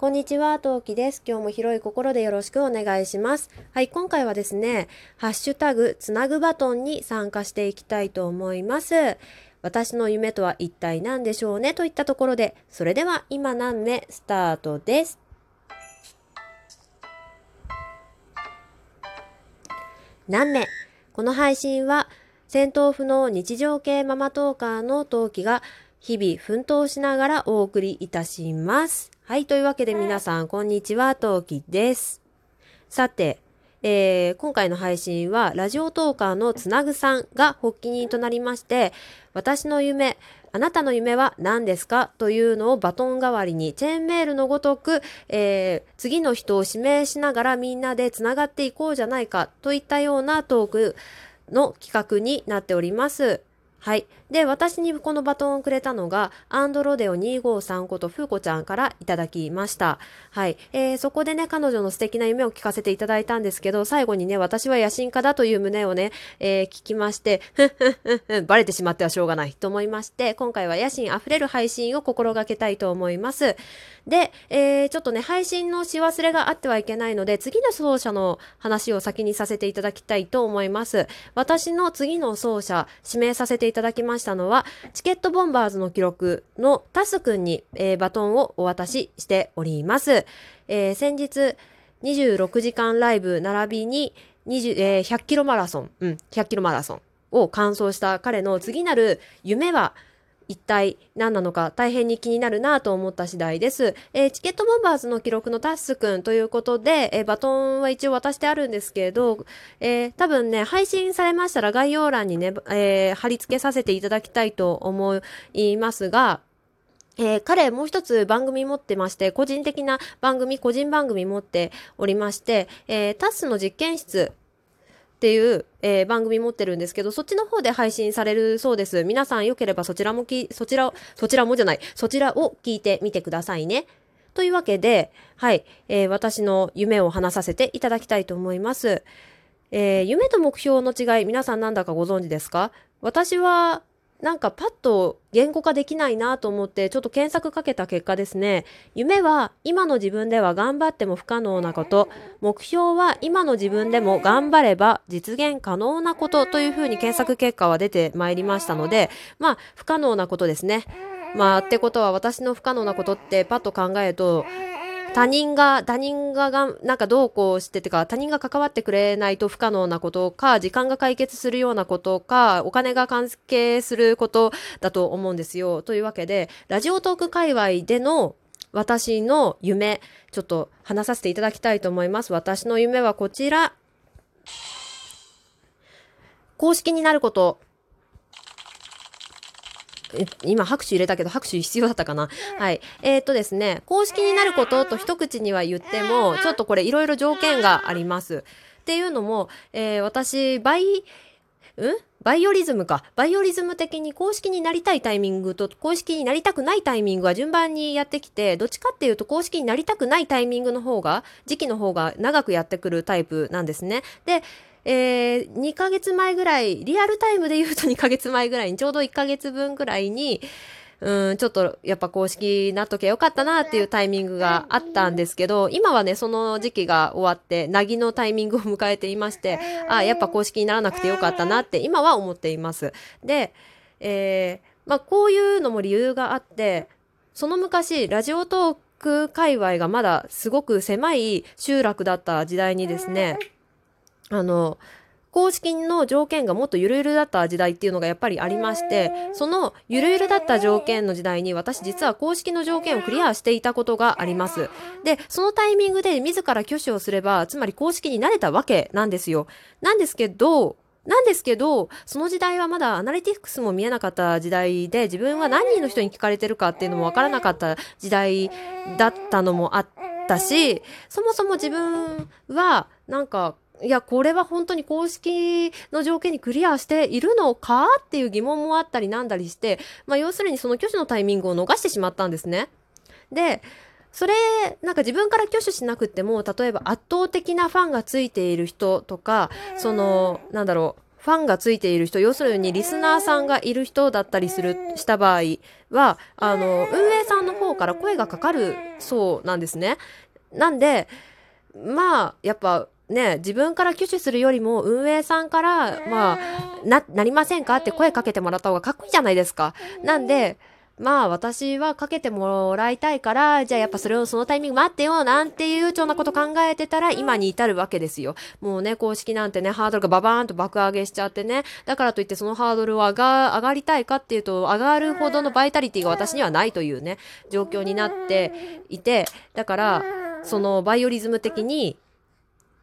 こんにちは、トウキです。今日も広い心でよろしくお願いします。はい、今回はですね、ハッシュタグ、つなぐバトンに参加していきたいと思います。私の夢とは一体何でしょうね？といったところで、それでは今何目スタートです。何目？この配信は、戦闘不能日常系ママトーカーのトウキが日々奮闘しながらお送りいたします。はい。というわけで皆さん、こんにちは、トウキです。さて、えー今回の配信は、ラジオトーカーのつなぐさんが発起人となりまして、私の夢、あなたの夢は何ですか？というのをバトン代わりにチェーンメールのごとく、えー次の人を指名しながらみんなでつながっていこうじゃないかといったようなトークの企画になっております。はい。で、私にこのバトンをくれたのが、アンドロデオ253ことふうこちゃんからいただきました。はい。えーそこでね、彼女の素敵な夢を聞かせていただいたんですけど、最後にね、私は野心家だという旨をね、えー聞きまして、ふんふんふんふん、バレてしまってはしょうがないと思いまして、今回は野心あふれる配信を心がけたいと思います。で、えーちょっとね、配信のし忘れがあってはいけないので、次の奏者の話を先にさせていただきたいと思います。私の次の奏者、指名させていただきましたしたのは、チケットボンバーズの記録のタス君に、えーバトンをお渡ししております。えー先日、26時間ライブ並びに、20えー100キロマラソン、うん、100キロマラソンを完走した彼の次なる夢は、一体何なのか大変に気になるなと思った次第です。えーチケットボンバーズの記録のタッスくんということで、えーバトンは一応渡してあるんですけれど、えー多分ね、配信されましたら概要欄にね、え貼り付けさせていただきたいと思いますが、えー彼もう一つ番組持ってまして、個人的な番組、個人番組持っておりまして、えータッスの実験室っていう、えー番組持ってるんですけど、そっちの方で配信されるそうです。皆さんよければそちらもき、そちらを、そちらもじゃない、そちらを聞いてみてくださいね。というわけで、はい、えー私の夢を話させていただきたいと思います。えー夢と目標の違い、皆さんなんだかご存知ですか？私は、なんかパッと言語化できないなと思ってちょっと検索かけた結果ですね。夢は今の自分では頑張っても不可能なこと。目標は今の自分でも頑張れば実現可能なことというふうに検索結果は出てまいりましたのでまあ不可能なことですね。まあってことは私の不可能なことってパッと考えると他人が、他人がが、なんかどうこうしててか、他人が関わってくれないと不可能なことか、時間が解決するようなことか、お金が関係することだと思うんですよ。というわけで、ラジオトーク界隈での私の夢、ちょっと話させていただきたいと思います。私の夢はこちら。公式になること。え今拍手入れたけど拍手必要だったかな？はい。えーっとですね、公式になることと一口には言っても、ちょっとこれいろいろ条件があります。っていうのも、えー私、バイ、ん？バイオリズムか。バイオリズム的に公式になりたいタイミングと公式になりたくないタイミングが順番にやってきて、どっちかっていうと公式になりたくないタイミングの方が、時期の方が長くやってくるタイプなんですね。で、えー、2ヶ月前ぐらい、リアルタイムで言うと2ヶ月前ぐらいに、ちょうど1ヶ月分ぐらいに、うん、ちょっとやっぱ公式になっとけよかったなっていうタイミングがあったんですけど、今はね、その時期が終わって、なぎのタイミングを迎えていまして、あ、やっぱ公式にならなくてよかったなって今は思っています。で、えー、まあこういうのも理由があって、その昔、ラジオトーク界隈がまだすごく狭い集落だった時代にですね、あの、公式の条件がもっとゆるゆるだった時代っていうのがやっぱりありまして、そのゆるゆるだった条件の時代に私実は公式の条件をクリアしていたことがあります。で、そのタイミングで自ら挙手をすれば、つまり公式になれたわけなんですよ。なんですけど、なんですけど、その時代はまだアナリティクスも見えなかった時代で、自分は何人の人に聞かれてるかっていうのもわからなかった時代だったのもあったし、そもそも自分は、なんか、いや、これは本当に公式の条件にクリアしているのかっていう疑問もあったりなんだりして、まあ要するにその挙手のタイミングを逃してしまったんですね。で、それ、なんか自分から挙手しなくても、例えば圧倒的なファンがついている人とか、その、なんだろう、ファンがついている人、要するにリスナーさんがいる人だったりする、した場合は、あの、運営さんの方から声がかかるそうなんですね。なんで、まあ、やっぱね、自分から挙手するよりも運営さんから、まあ、な、なりませんか？って声かけてもらった方がかっこいいじゃないですか。なんで、まあ私はかけてもらいたいから、じゃあやっぱそれをそのタイミング待ってよなんていうちょうなこと考えてたら今に至るわけですよ。もうね、公式なんてね、ハードルがババーンと爆上げしちゃってね。だからといってそのハードルを上が、上がりたいかっていうと、上がるほどのバイタリティが私にはないというね、状況になっていて、だから、そのバイオリズム的に、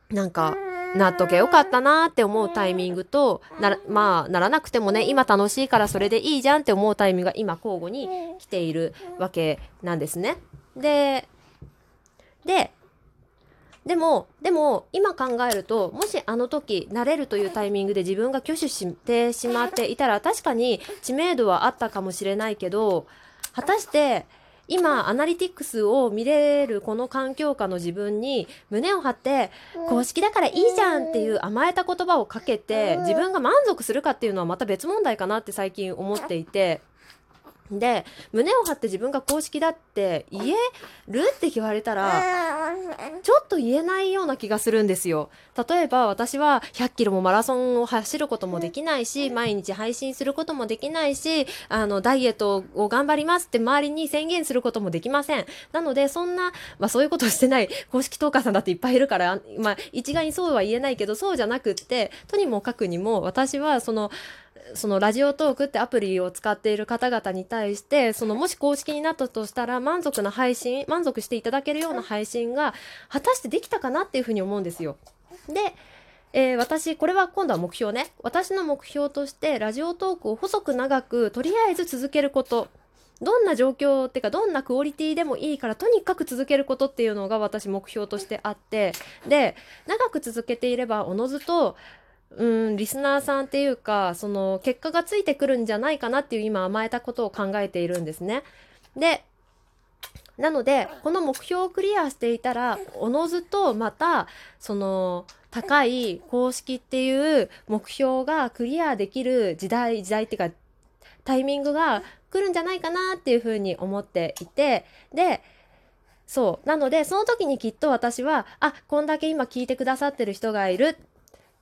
なんか、なっとけよかったなって思うタイミングと、なまあ、ならなくてもね、今楽しいからそれでいいじゃんって思うタイミングが今交互に来ているわけなんですね。で、で、でも、でも、今考えると、もしあの時、慣れるというタイミングで自分が挙手してしまっていたら、確かに知名度はあったかもしれないけど、果たして、今、アナリティクスを見れるこの環境下の自分に胸を張って、公式だからいいじゃんっていう甘えた言葉をかけて、自分が満足するかっていうのはまた別問題かなって最近思っていて、で、胸を張って自分が公式だって言えるって言われたら、ちょっと言えないような気がするんですよ。例えば私は100キロもマラソンを走ることもできないし、毎日配信することもできないし、あの、ダイエットを頑張りますって周りに宣言することもできません。なので、そんな、まあそういうことしてない公式トーカーさんだっていっぱいいるから、まあ一概にそうは言えないけど、そうじゃなくって、とにもかくにも私はその、そのラジオトークってアプリを使っている方々に対して、そのもし公式になったとしたら満足な配信、満足していただけるような配信が果たしてできたかなっていうふうに思うんですよ。で、えー、私、これは今度は目標ね。私の目標としてラジオトークを細く長くとりあえず続けること。どんな状況っていうかどんなクオリティでもいいからとにかく続けることっていうのが私目標としてあってで長く続けていればおのずとうんリスナーさんっていうかその結果がついてくるんじゃないかなっていう今甘えたことを考えているんですね。でなのでこの目標をクリアしていたらおのずとまたその高い公式っていう目標がクリアできる時代時代っていうかタイミングが来るんじゃないかなっていうふうに思っていてでそうなのでその時にきっと私はあこんだけ今聞いてくださってる人がいる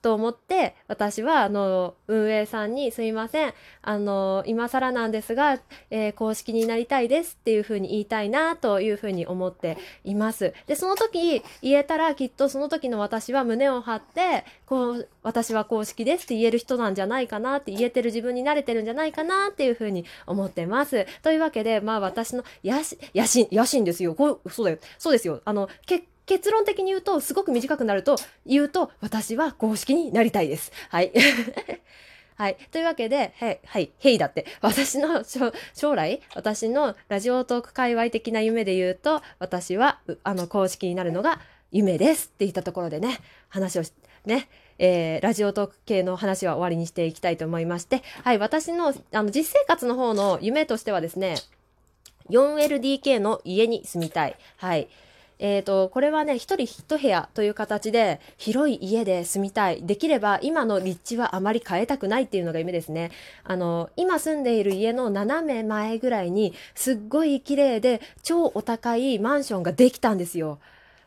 と思って私はあの運営さんに「すいませんあの今更なんですが、えー、公式になりたいです」っていうふうに言いたいなというふうに思っています。でその時言えたらきっとその時の私は胸を張ってこう私は公式ですって言える人なんじゃないかなって言えてる自分に慣れてるんじゃないかなっていうふうに思ってます。というわけでまあ私の野心野心野心ですよ。こうそうだよそうですよ。あの結結論的に言うと、すごく短くなると、言うと、私は公式になりたいです。はい。はい。というわけで、はい、はい、へいだって。私の将来、私のラジオトーク界隈的な夢で言うと、私は、あの、公式になるのが夢ですって言ったところでね、話を、ね、えー、ラジオトーク系の話は終わりにしていきたいと思いまして、はい、私の、あの、実生活の方の夢としてはですね、4LDK の家に住みたい。はい。えっ、ー、と、これはね、一人一部屋という形で、広い家で住みたい。できれば、今の立地はあまり変えたくないっていうのが夢ですね。あの、今住んでいる家の斜め前ぐらいに、すっごい綺麗で、超お高いマンションができたんですよ。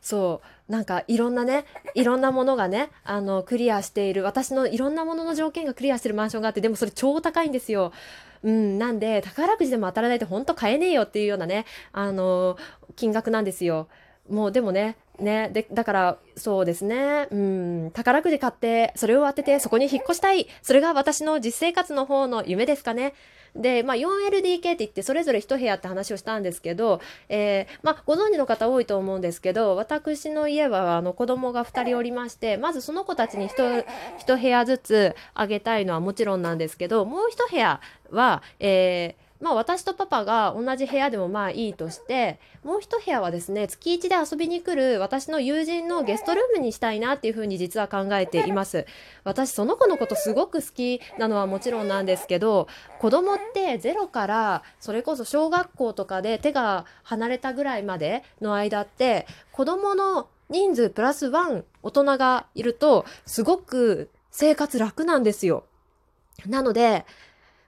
そう。なんかいろんなね、いろんなものがね、あの、クリアしている、私のいろんなものの条件がクリアしているマンションがあって、でもそれ超高いんですよ。うん、なんで、宝くじでも当たらないと本当買えねえよっていうようなね、あの、金額なんですよ。もうでもね、ね、で、だから、そうですね、うん、宝くじ買って、それを当てて、そこに引っ越したい。それが私の実生活の方の夢ですかね。で、まあ、4LDK って言って、それぞれ1部屋って話をしたんですけど、えー、まあ、ご存知の方多いと思うんですけど、私の家は、あの、子供が2人おりまして、まずその子たちに 1, 1部屋ずつあげたいのはもちろんなんですけど、もう1部屋は、えー、まあ私とパパが同じ部屋でもまあいいとして、もう一部屋はですね、月1で遊びに来る私の友人のゲストルームにしたいなっていうふうに実は考えています。私その子のことすごく好きなのはもちろんなんですけど、子供ってゼロからそれこそ小学校とかで手が離れたぐらいまでの間って、子供の人数プラスワン大人がいるとすごく生活楽なんですよ。なので、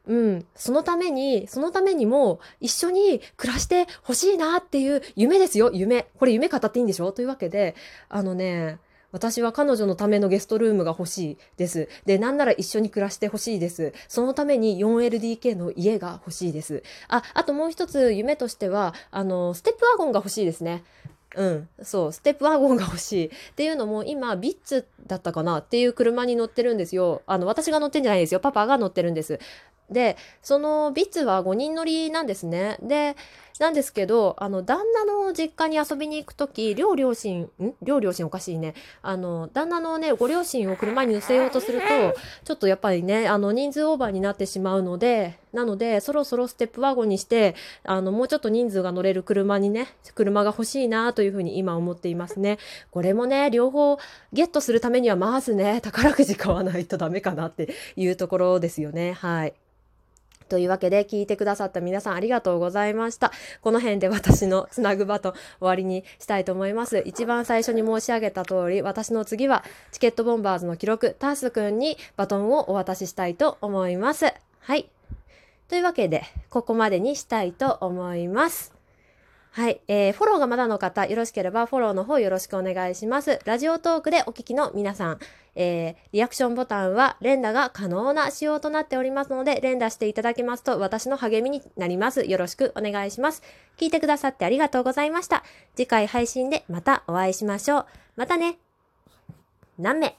うん、そのために、そのためにも一緒に暮らしてほしいなっていう夢ですよ、夢。これ夢語っていいんでしょ？というわけで、あのね、私は彼女のためのゲストルームが欲しいです。で、なんなら一緒に暮らしてほしいです。そのために 4LDK の家が欲しいです。あ、あともう一つ夢としては、あの、ステップワゴンが欲しいですね。うん、そう、ステップワゴンが欲しい。っていうのも、今、ビッツだったかな？っていう車に乗ってるんですよ。あの、私が乗ってんじゃないですよ。パパが乗ってるんです。で、そのビッツは5人乗りなんですね。で、なんですけど、あの、旦那の実家に遊びに行くとき、両両親、ん？両両親おかしいね。あの、旦那のね、ご両親を車に乗せようとすると、ちょっとやっぱりね、あの、人数オーバーになってしまうので、なので、そろそろステップワゴンにして、あの、もうちょっと人数が乗れる車にね、車が欲しいなというふうに今思っていますね。これもね、両方ゲットするためには、まずね、宝くじ買わないとダメかなっていうところですよね。はい。というわけで聞いてくださった皆さんありがとうございました。この辺で私のつなぐ場と終わりにしたいと思います。一番最初に申し上げた通り、私の次はチケットボンバーズの記録、タースくんにバトンをお渡ししたいと思います。はい。というわけで、ここまでにしたいと思います。はい、えー、フォローがまだの方、よろしければフォローの方よろしくお願いします。ラジオトークでお聞きの皆さん、えー、リアクションボタンは連打が可能な仕様となっておりますので、連打していただけますと私の励みになります。よろしくお願いします。聞いてくださってありがとうございました。次回配信でまたお会いしましょう。またね。何名？